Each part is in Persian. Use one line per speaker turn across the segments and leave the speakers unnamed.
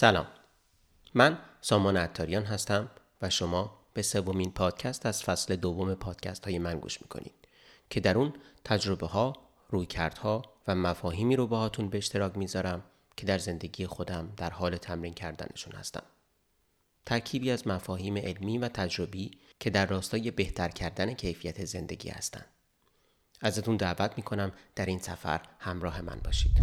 سلام من سامان عطاریان هستم و شما به سومین پادکست از فصل دوم پادکست های من گوش می‌کنید که در اون تجربه ها، رویکردها و مفاهیمی رو باهاتون به اشتراک می‌ذارم که در زندگی خودم در حال تمرین کردنشون هستم. ترکیبی از مفاهیم علمی و تجربی که در راستای بهتر کردن کیفیت زندگی هستند. ازتون دعوت می‌کنم در این سفر همراه من باشید.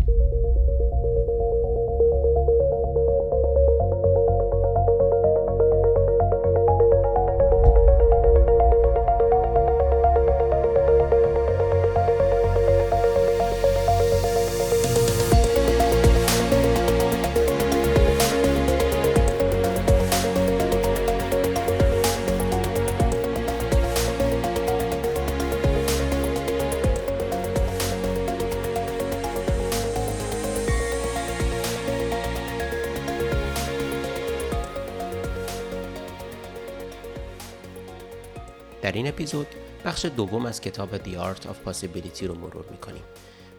اپیزود بخش دوم از کتاب The Art of Possibility رو مرور می‌کنیم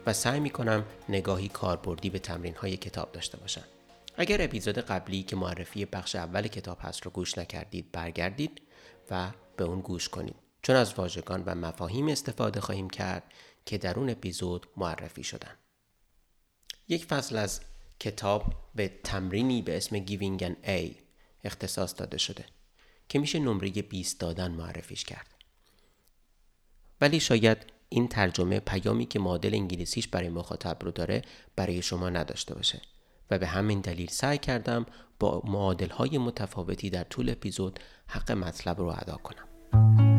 و سعی می‌کنم نگاهی کاربردی به تمرین های کتاب داشته باشم. اگر اپیزود قبلی که معرفی بخش اول کتاب هست رو گوش نکردید برگردید و به اون گوش کنید چون از واژگان و مفاهیم استفاده خواهیم کرد که در اون اپیزود معرفی شدن. یک فصل از کتاب به تمرینی به اسم Giving an A اختصاص داده شده. که میشه نمره 20 دادن معرفیش کرد. ولی شاید این ترجمه پیامی که مدل انگلیسیش برای مخاطب رو داره برای شما نداشته باشه و به همین دلیل سعی کردم با معادل های متفاوتی در طول اپیزود حق مطلب رو ادا کنم.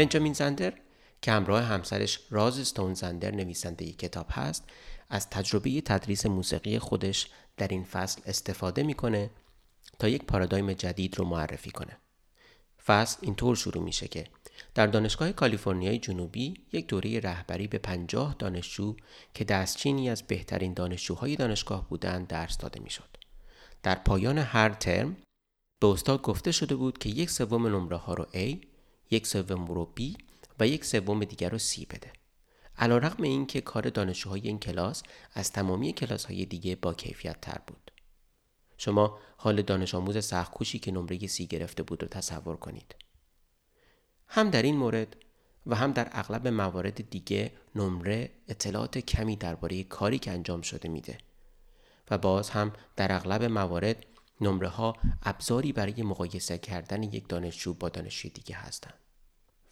بنجامین زندر که همراه همسرش راز استون زندر نویسنده ای کتاب هست از تجربه تدریس موسیقی خودش در این فصل استفاده می‌کنه تا یک پارادایم جدید رو معرفی کنه. فصل اینطور شروع میشه که در دانشگاه کالیفرنیای جنوبی یک دوره رهبری به پنجاه دانشجو که دستچینی از بهترین دانشجوهای دانشگاه بودند درس داده می‌شد. در پایان هر ترم به استاد گفته شده بود که یک سوم نمره ها رو A یک سوم رو بی و یک سوم دیگر رو سی بده. علا رقم این که کار دانشجوهای این کلاس از تمامی کلاس های دیگه با کیفیت تر بود. شما حال دانش آموز سختکوشی که نمره سی گرفته بود رو تصور کنید. هم در این مورد و هم در اغلب موارد دیگه نمره اطلاعات کمی درباره کاری که انجام شده میده و باز هم در اغلب موارد نمره ها ابزاری برای مقایسه کردن یک دانشجو با دانشجوی دیگه هستند.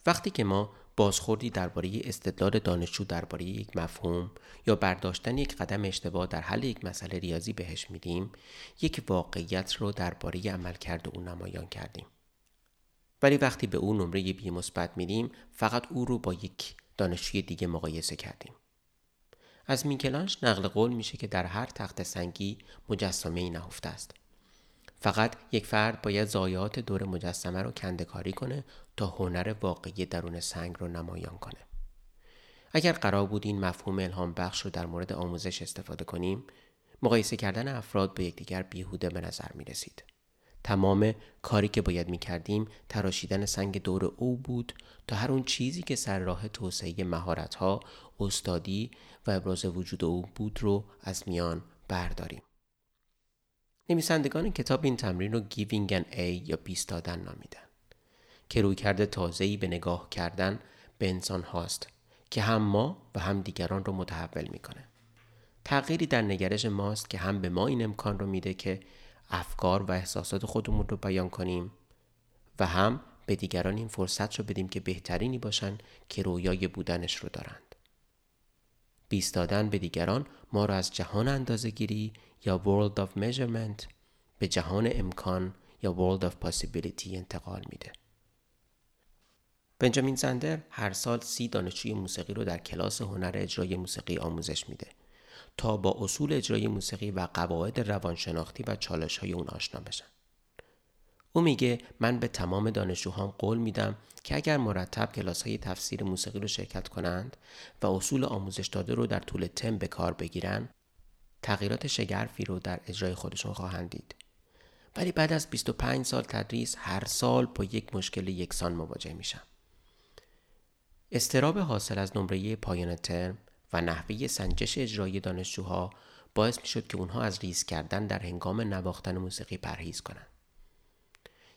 وقتی که ما بازخوردی درباره استدلال دانشجو درباره یک مفهوم یا برداشتن یک قدم اشتباه در حل یک مسئله ریاضی بهش میدیم یک واقعیت رو درباره عملکرد او نمایان کردیم. ولی وقتی به او نمره بی مثبت میدیم فقط او رو با یک دانشجوی دیگه مقایسه کردیم. از میکلانش نقل قول میشه که در هر تخت سنگی مجسمه ای نهفته است. فقط یک فرد باید زایات دور مجسمه رو کندکاری کنه تا هنر واقعی درون سنگ رو نمایان کنه. اگر قرار بود این مفهوم الهام بخش رو در مورد آموزش استفاده کنیم، مقایسه کردن افراد به یکدیگر بیهوده به نظر می رسید. تمام کاری که باید می کردیم تراشیدن سنگ دور او بود تا هر اون چیزی که سر راه توسعه مهارت ها، استادی و ابراز وجود او بود رو از میان برداریم. نویسندگان کتاب این تمرین رو Giving an A یا بیست دادن نامیدن که روی کرده تازه‌ای به نگاه کردن به انسان هاست که هم ما و هم دیگران رو متحول می‌کنه. تغییری در نگرش ماست که هم به ما این امکان رو میده که افکار و احساسات خودمون رو بیان کنیم و هم به دیگران این فرصت رو بدیم که بهترینی باشن که رویای بودنش رو دارند. بیست دادن به دیگران ما رو از جهان اندازه گیری یا World of Measurement به جهان امکان یا World of Possibility انتقال میده. بنجامین زندر هر سال سی دانشجوی موسیقی رو در کلاس هنر اجرای موسیقی آموزش میده تا با اصول اجرای موسیقی و قواعد روانشناختی و چالش های اون آشنا بشن. او میگه من به تمام دانشجوهام قول میدم که اگر مرتب کلاس های تفسیر موسیقی رو شرکت کنند و اصول آموزش داده رو در طول تم به کار بگیرن تغییرات شگرفی رو در اجرای خودشون خواهند دید. ولی بعد از 25 سال تدریس هر سال با یک مشکل یکسان مواجه میشم. استراب حاصل از نمره پایان ترم و نحوه سنجش اجرایی دانشجوها باعث می شد که اونها از ریز کردن در هنگام نواختن موسیقی پرهیز کنند.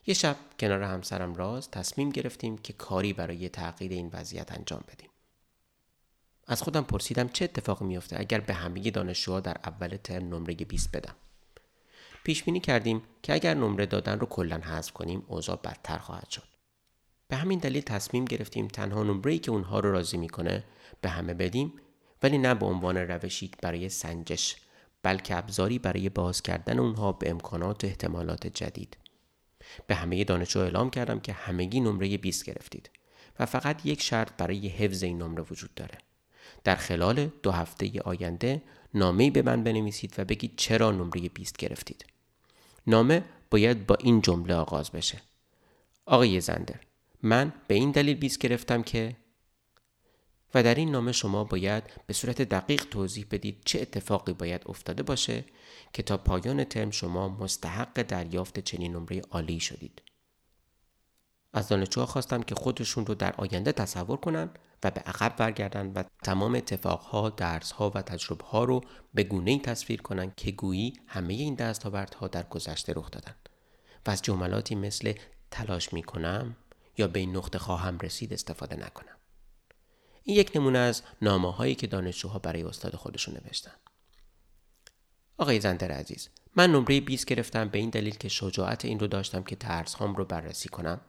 یه شب کنار همسرم راز تصمیم گرفتیم که کاری برای تغییر این وضعیت انجام بدیم. از خودم پرسیدم چه اتفاقی میافته اگر به همه دانشجوها در اول ترم نمره 20 بدم. پیش بینی کردیم که اگر نمره دادن رو کلا حذف کنیم اوضاع بدتر خواهد شد. به همین دلیل تصمیم گرفتیم تنها نمره‌ای که اونها رو راضی می‌کنه به همه بدیم ولی نه به عنوان روشی برای سنجش بلکه ابزاری برای باز کردن اونها به امکانات و احتمالات جدید. به همه دانشجو اعلام کردم که همگی نمره 20 گرفتید و فقط یک شرط برای حفظ این نمره وجود داره. در خلال دو هفته آینده نامه‌ای به من بنویسید و بگید چرا نمره 20 گرفتید. نامه باید با این جمله آغاز بشه. آقای زندر من به این دلیل 20 گرفتم که و در این نامه شما باید به صورت دقیق توضیح بدید چه اتفاقی باید افتاده باشه که تا پایان ترم شما مستحق دریافت چنین نمره عالی شدید. از دانشجوها خواستم که خودشون رو در آینده تصور کنن و به عقب برگردن و تمام اتفاقها، درسها و تجربه ها رو به گونه ای تصویر کنن که گویی همه این دستاوردها در گذشته رخ دادن و از جملاتی مثل تلاش می کنم یا به این نقطه خواهم رسید استفاده نکنم. این یک نمونه از نامه هایی که دانشجوها برای استاد خودشون نوشتن. آقای زندر عزیز، من نمره 20 گرفتم به این دلیل که شجاعت این رو داشتم که درس هام رو بررسی کنم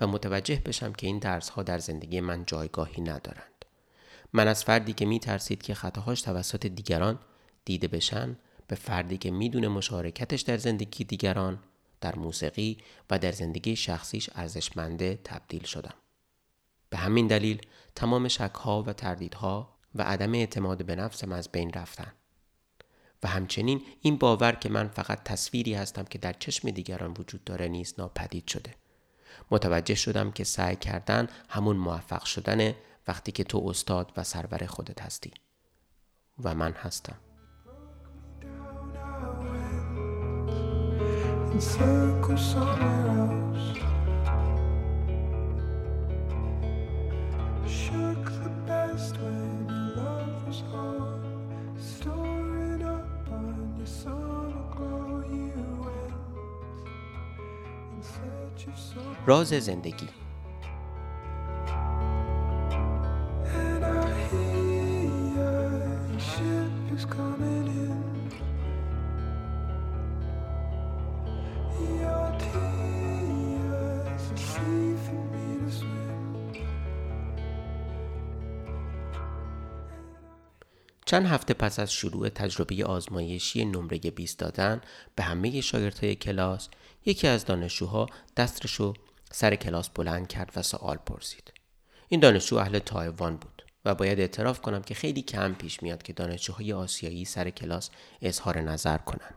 و متوجه بشم که این درس ها در زندگی من جایگاهی ندارند. من از فردی که می ترسید که خطاهاش توسط دیگران دیده بشن به فردی که می‌دونه مشارکتش در زندگی دیگران در موسیقی و در زندگی شخصیش ارزشمنده تبدیل شدم. به همین دلیل تمام شکها و تردیدها و عدم اعتماد به نفسم از بین رفتن. و همچنین این باور که من فقط تصویری هستم که در چشم دیگران وجود داره نیز ناپدید شده. متوجه شدم که سعی کردن همون موفق شدن وقتی که تو استاد و سرور خودت هستی. و من هستم. راز زندگی. چند هفته پس از شروع تجربه آزمایشی نمره 20 دادن به همه شاگردهای کلاس یکی از دانشجوها دستشو سر کلاس بلند کرد و سوال پرسید. این دانشجو اهل تایوان بود و باید اعتراف کنم که خیلی کم پیش میاد که دانشجوهای آسیایی سر کلاس اظهار نظر کنند.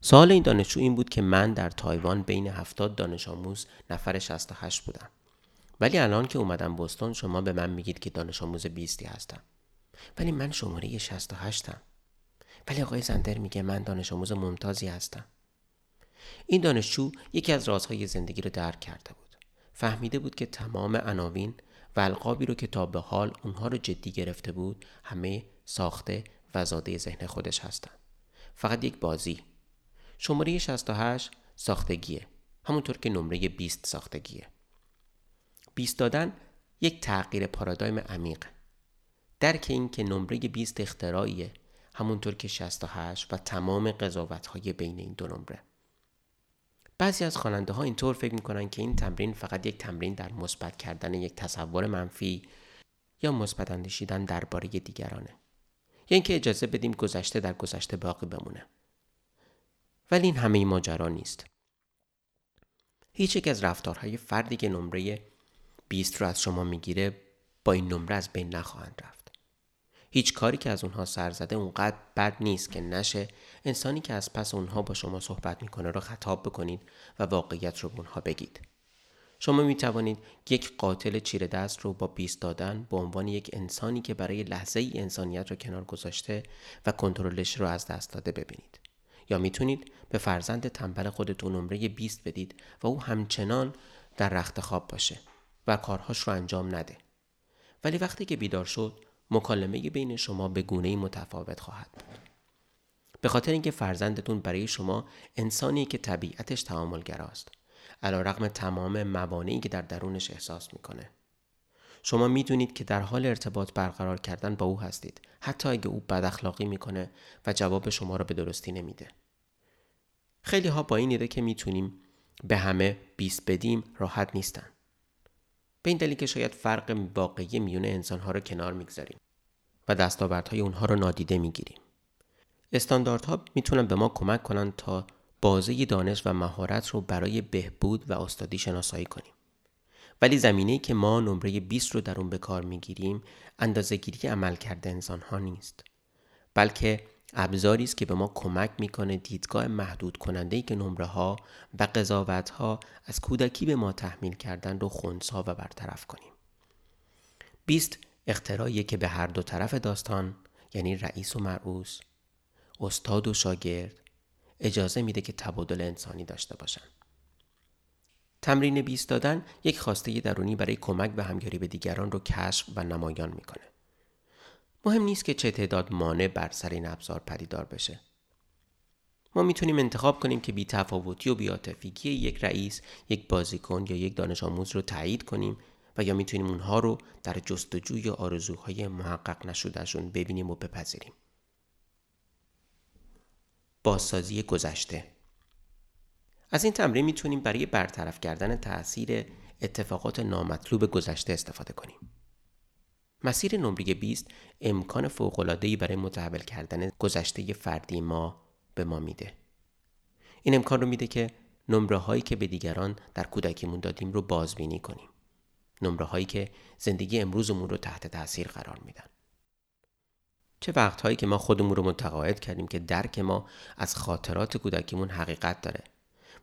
سوال این دانشجو این بود که من در تایوان بین 70 دانش آموز نفر 68 بودم. ولی الان که اومدم بستون شما به من میگید که دانش آموز 20 هستم. ولی من شماره 68 م ولی آقای زندر میگه من دانش آموز ممتازی هستم. این دانشجو یکی از رازهای زندگی رو درک کرده بود. فهمیده بود که تمام عناوین و القابی رو که تا به حال اونها رو جدی گرفته بود همه ساخته و زاده ذهن خودش هستند. فقط یک بازی. شماره 68 ساختگیه. همونطور که نمره 20 ساختگیه. 20 دادن یک تغییر پارادایم عمیق. درک این که نمره 20 اختراعیه همونطور که 68 و تمام قضاوت های بین این دو نمره. بعضی از خواننده ها اینطور فکر می‌کنن که این تمرین فقط یک تمرین در مثبت کردن یک تصور منفی یا مثبت اندیشیدن درباره دیگرانه. یا اینکه اجازه بدیم گذشته در گذشته باقی بمونه. ولی این همه ماجرا نیست. هیچ یک از رفتارهای فردی که نمره 20 رو از شما می‌گیره با این نمره از بین نخواهند رفت. هیچ کاری که از اونها سر زده اونقدر بد نیست که نشه انسانی که از پس اونها با شما صحبت می‌کنه رو خطاب بکنید و واقعیت رو به اونها بگید. شما می توانید یک قاتل چیره دست رو با بیست دادن به عنوان یک انسانی که برای لحظه ای انسانیت رو کنار گذاشته و کنترلش رو از دست داده ببینید. یا می‌تونید به فرزند تنبل خودتون نمره 20 بدید و او همچنان در رخت خواب باشه و کارهاش رو انجام نده. ولی وقتی که بیدار شد مکالمه بین شما به گونه متفاوت خواهد بود. به خاطر اینکه فرزندتون برای شما انسانی که طبیعتش تعاملگراست علا رقم تمام موانعی که در درونش احساس می‌کنه. شما می‌دونید که در حال ارتباط برقرار کردن با او هستید حتی اگه او بد اخلاقی می‌کنه و جواب شما را به درستی نمیده. خیلی ها با این ایده که می‌تونیم به همه بیست بدیم راحت نیستن. به این دلیل که شاید فرق واقعی میون انسانها رو کنار می‌گذاریم و دستاوردهای اونها رو نادیده می‌گیریم. استانداردها می‌تونن به ما کمک کنند تا بازه دانش و مهارت رو برای بهبود و استادی شناسایی کنیم. ولی زمینه‌ای که ما نمره 20 رو در اون به کار می‌گیریم اندازه گیری عمل کرده انسان ها نیست. بلکه ابزاری است که به ما کمک می‌کنه دیدگاه محدود کننده ای که نمره ها و قضاوت ها از کودکی به ما تحمیل کردن رو خونسا و برطرف کنیم. 20 اختراعی که به هر دو طرف داستان یعنی رئیس و مرعوس، استاد و شاگرد اجازه میده که تبادل انسانی داشته باشن. تمرین بیست دادن یک خواسته درونی برای کمک و همگاری به دیگران رو کشف و نمایان می‌کنه. مهم نیست که چه تعداد مانع بر سر این ابزار پدیدار بشه. ما می‌تونیم انتخاب کنیم که بی تفاوتی و بیاتفیگی یک رئیس، یک بازیکن یا یک دانش آموز رو تایید کنیم و یا می‌تونیم اونها رو در جستجوی آرزوهای محقق نشدهشون ببینیم و بپذیریم. بازسازی گذشته از این تمرین می‌تونیم برای برطرف کردن تاثیر اتفاقات نامطلوب گذشته استفاده کنیم. مسیر نمره 20 امکان فوق‌العاده‌ای برای متحول کردن گذشته فردی ما به ما میده. این امکان رو میده که نمره هایی که به دیگران در کودکیمون دادیم رو بازبینی کنیم. نمره هایی که زندگی امروزمون رو تحت تاثیر قرار میدن. چه وقتهایی که ما خودمون رو متقاعد کردیم که درک ما از خاطرات کودکیمون حقیقت داره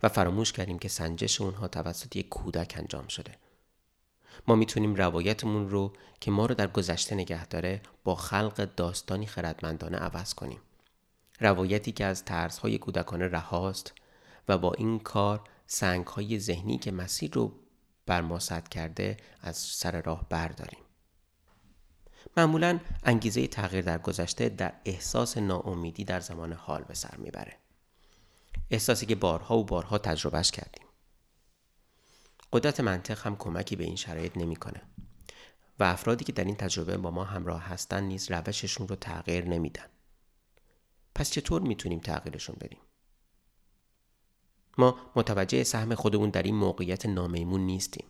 و فراموش کردیم که سنجش اونها توسط یک کودک انجام شده. ما می‌تونیم روایتمون رو که ما رو در گذشته نگه داره با خلق داستانی خردمندانه عوض کنیم. روایتی که از ترسهای کودکانه رهاست و با این کار سنگهای ذهنی که مسیر رو بر ما کرده از سر راه برداریم. معمولا انگیزه تغییر در گذشته در احساس ناامیدی در زمان حال به سر می‌بره. احساسی که بارها و بارها تجربهش کردیم. قدرت منطق هم کمکی به این شرایط نمی‌کنه و افرادی که در این تجربه با ما همراه هستن نیز روششون رو تغییر نمیدن. پس چطور می‌تونیم تغییرشون بدیم؟ ما متوجه سهم خودمون در این موقعیت نامیمون نیستیم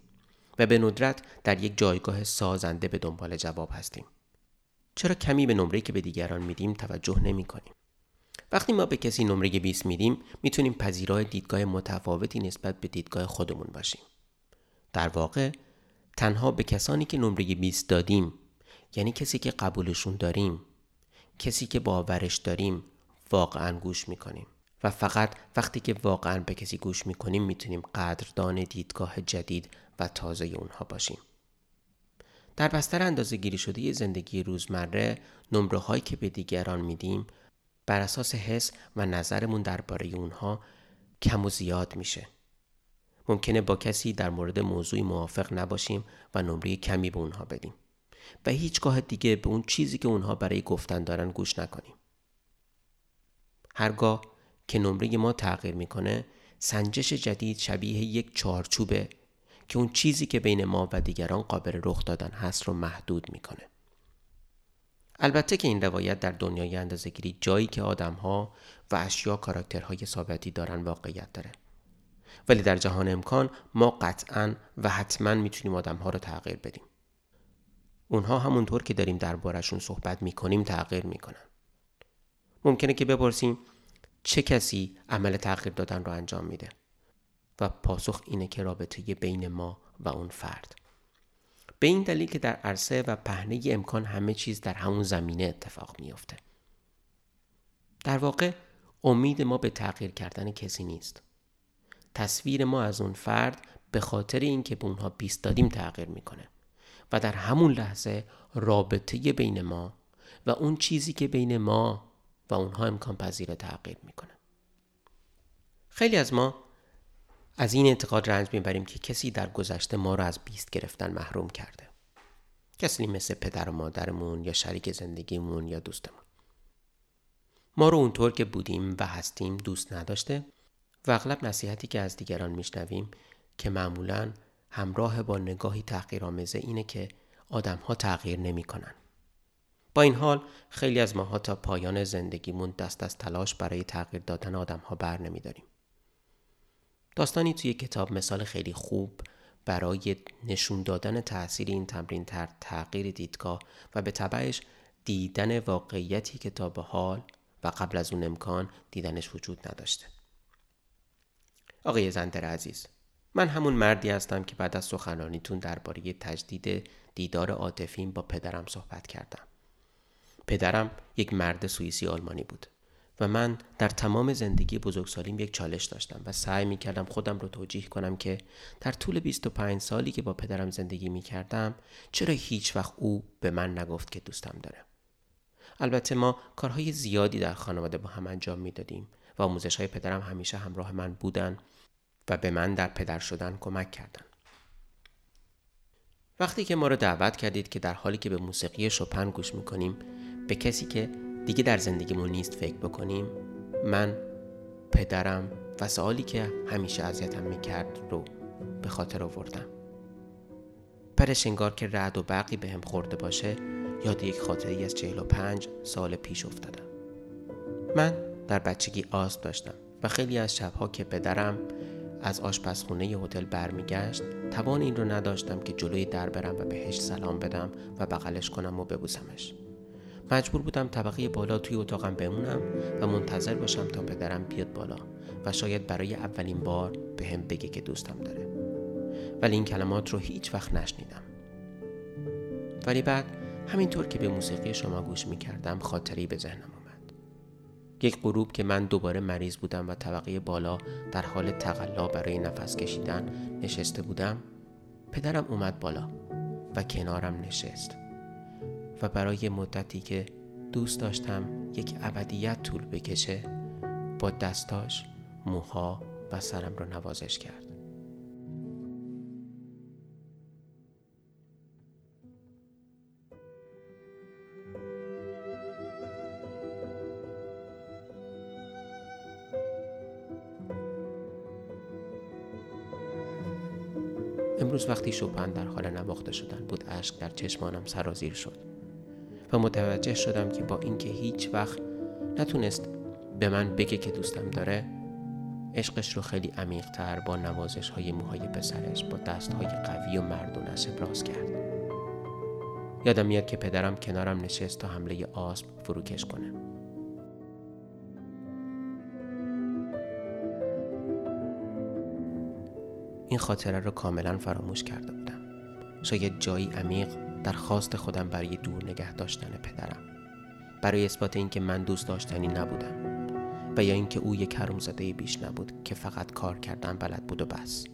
و به ندرت در یک جایگاه سازنده به دنبال جواب هستیم. چرا کمی به نمره که به دیگران میدیم توجه نمی کنیم؟ وقتی ما به کسی نمره 20 میدیم می‌تونیم پذیرای دیدگاه متفاوتی نسبت به دیدگاه خودمون باشیم. در واقع تنها به کسانی که نمره 20 دادیم یعنی کسی که قبولشون داریم کسی که باورش داریم واقعا گوش می‌کنیم و فقط وقتی که واقعا به کسی گوش می‌کنیم می‌تونیم قدردان دیدگاه جدید و تازه اونها باشیم. در بستر اندازه گیری شده زندگی روزمره نمره هایی که به دیگران میدیم بر اساس حس و نظرمون درباره اونها کم و زیاد میشه. ممکنه با کسی در مورد موضوعی موافق نباشیم و نمره کمی به اونها بدیم و هیچگاه دیگه به اون چیزی که اونها برای گفتن دارن گوش نکنیم. هرگاه که نمره ما تغییر می‌کنه سنجش جدید شبیه یک چارچوبه که اون چیزی که بین ما و دیگران قابل رخ دادن هست رو محدود می‌کنه. البته که این روایت در دنیای اندازهگیری جایی که آدمها و اشیا کاراکترهای ثابتی دارن واقعیت داره. ولی در جهان امکان ما قطعا و حتما می‌تونیم آدمها رو تغییر بدیم. اونها همونطور که داریم دربارشون صحبت می‌کنیم تغییر می‌کنن. ممکنه که بپرسیم چه کسی عمل تغییر دادن رو انجام میده؟ و پاسخ اینه که رابطه بین ما و اون فرد به این دلیل که در عرصه و پهنه امکان همه چیز در همون زمینه اتفاق میافته. در واقع امید ما به تغییر کردن کسی نیست. تصویر ما از اون فرد به خاطر اینکه به اونها بیست دادیم تغییر می‌کنه و در همون لحظه رابطه بین ما و اون چیزی که بین ما و اونها امکان پذیر تغییر می‌کنه. خیلی از ما از این اعتقاد رنج می‌بریم که کسی در گذشته ما را از بیست گرفتن محروم کرده. کسی مثل پدر و مادرمون یا شریک زندگیمون یا دوستمون. ما رو اونطور که بودیم و هستیم دوست نداشته و اغلب نصیحتی که از دیگران میشنویم که معمولا همراه با نگاهی تحقیرآمیزه اینه که آدمها تغییر نمی‌کنن. با این حال خیلی از ماها تا پایان زندگیمون دست از تلاش برای تغییر دادن آدمها بر نمیداریم. داستانی توی کتاب مثال خیلی خوب برای نشون دادن تاثیر این تمرین تر تغییر دیدگاه و به تبعش دیدن واقعیتی که تا به حال و قبل از اون امکان دیدنش وجود نداشته. آقای زندر عزیز من همون مردی هستم که بعد از سخنرانیتون درباره تجدید دیدار عاطفیم با پدرم صحبت کردم. پدرم یک مرد سوئیسی آلمانی بود و من در تمام زندگی بزرگسالیم یک چالش داشتم و سعی می کردم خودم رو توجیه کنم که در طول 25 سالی که با پدرم زندگی می کردم چرا هیچ وقت او به من نگفت که دوستم داره. البته ما کارهای زیادی در خانواده با هم انجام می دادیم و آموزش های پدرم همیشه همراه من بودن و به من در پدر شدن کمک کردن. وقتی که ما رو دعوت کردید که در حالی که به موسیقی شپن گوش می‌کنیم به کسی که دیگه در زندگیمون نیست فکر بکنیم من پدرم و سوالی که همیشه اذیتم می‌کرد رو به خاطر آوردم پرش انگار که رعد و برقی به هم خورده باشه یاد یک خاطری از چهل و پنج سال پیش افتادم من در بچگی آس داشتم و خیلی از شبها که پدرم از آشپزخونه هتل برمیگشت توان این رو نداشتم که جلوی در برم و بهش سلام بدم و بغلش کنم و ببوسمش. مجبور بودم طبقه بالا توی اتاقم بمونم و منتظر باشم تا پدرم بیاد بالا و شاید برای اولین بار به هم بگه که دوستم داره. ولی این کلمات رو هیچ وقت نشنیدم. ولی بعد همینطور که به موسیقی شما گوش می کردم خاطری به ذهنم یک غروب که من دوباره مریض بودم و طبقه بالا در حال تقلا برای نفس کشیدن نشسته بودم پدرم اومد بالا و کنارم نشست و برای مدتی که دوست داشتم یک ابدیت طول بکشه با دستاش موها و سرم رو نوازش کرد. امروز وقتی شوپن در حال نواخته شدن بود اشک در چشمانم سرازیر شد و متوجه شدم که با اینکه هیچ وقت نتونست به من بگه که دوستم داره عشقش رو خیلی عمیقتر با نوازش های موهای پسرش با دست های قوی و مردونش ابراز کرد. یادم میاد که پدرم کنارم نشست تا حمله آسم فروکش کنه. این خاطره رو کاملا فراموش کرده بودم. شاید جایی عمیق درخواست خودم برای دور نگه داشتن پدرم. برای اثبات اینکه من دوست داشتنی نبودم و یا اینکه او یک زده بیش نبود که فقط کار کردن بلد بود و بس.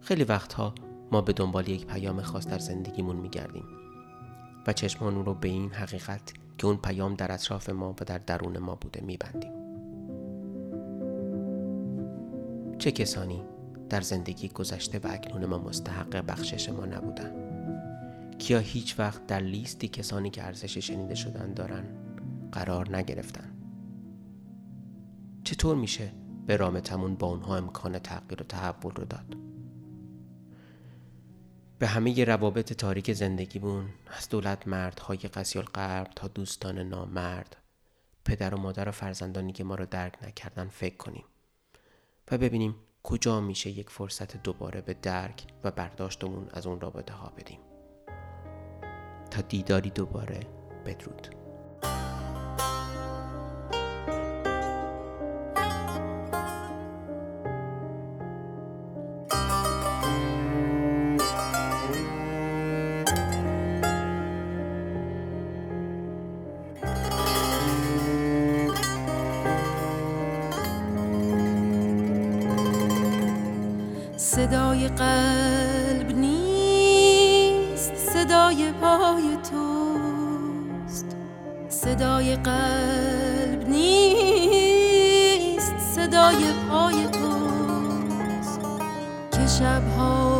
خیلی وقتها ما به دنبال یک پیام خاص در زندگیمون میگردیم و چشمان رو به این حقیقت که اون پیام در اطراف ما و در درون ما بوده میبندیم. چه کسانی در زندگی گذشته و اکنون ما مستحق بخشش ما نبودن. کیا هیچ وقت در لیستی کسانی که ارزش شنیده شدن دارن قرار نگرفتن؟ چطور میشه به رامتمون با اونها امکان تغییر و تحول رو داد؟ به همه روابط تاریک زندگیمون از دولت مردهای قسی القرب تا دوستان نامرد پدر و مادر و فرزندانی که ما رو درک نکردن فکر کنیم و ببینیم کجا میشه یک فرصت دوباره به درک و برداشتمون از اون رابطه ها بدیم؟ تا دیداری دوباره بدرود.
صدای قلب نیست صدای پای توست. صدای قلب نیست صدای پای توست. که شبها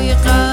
صدای قلب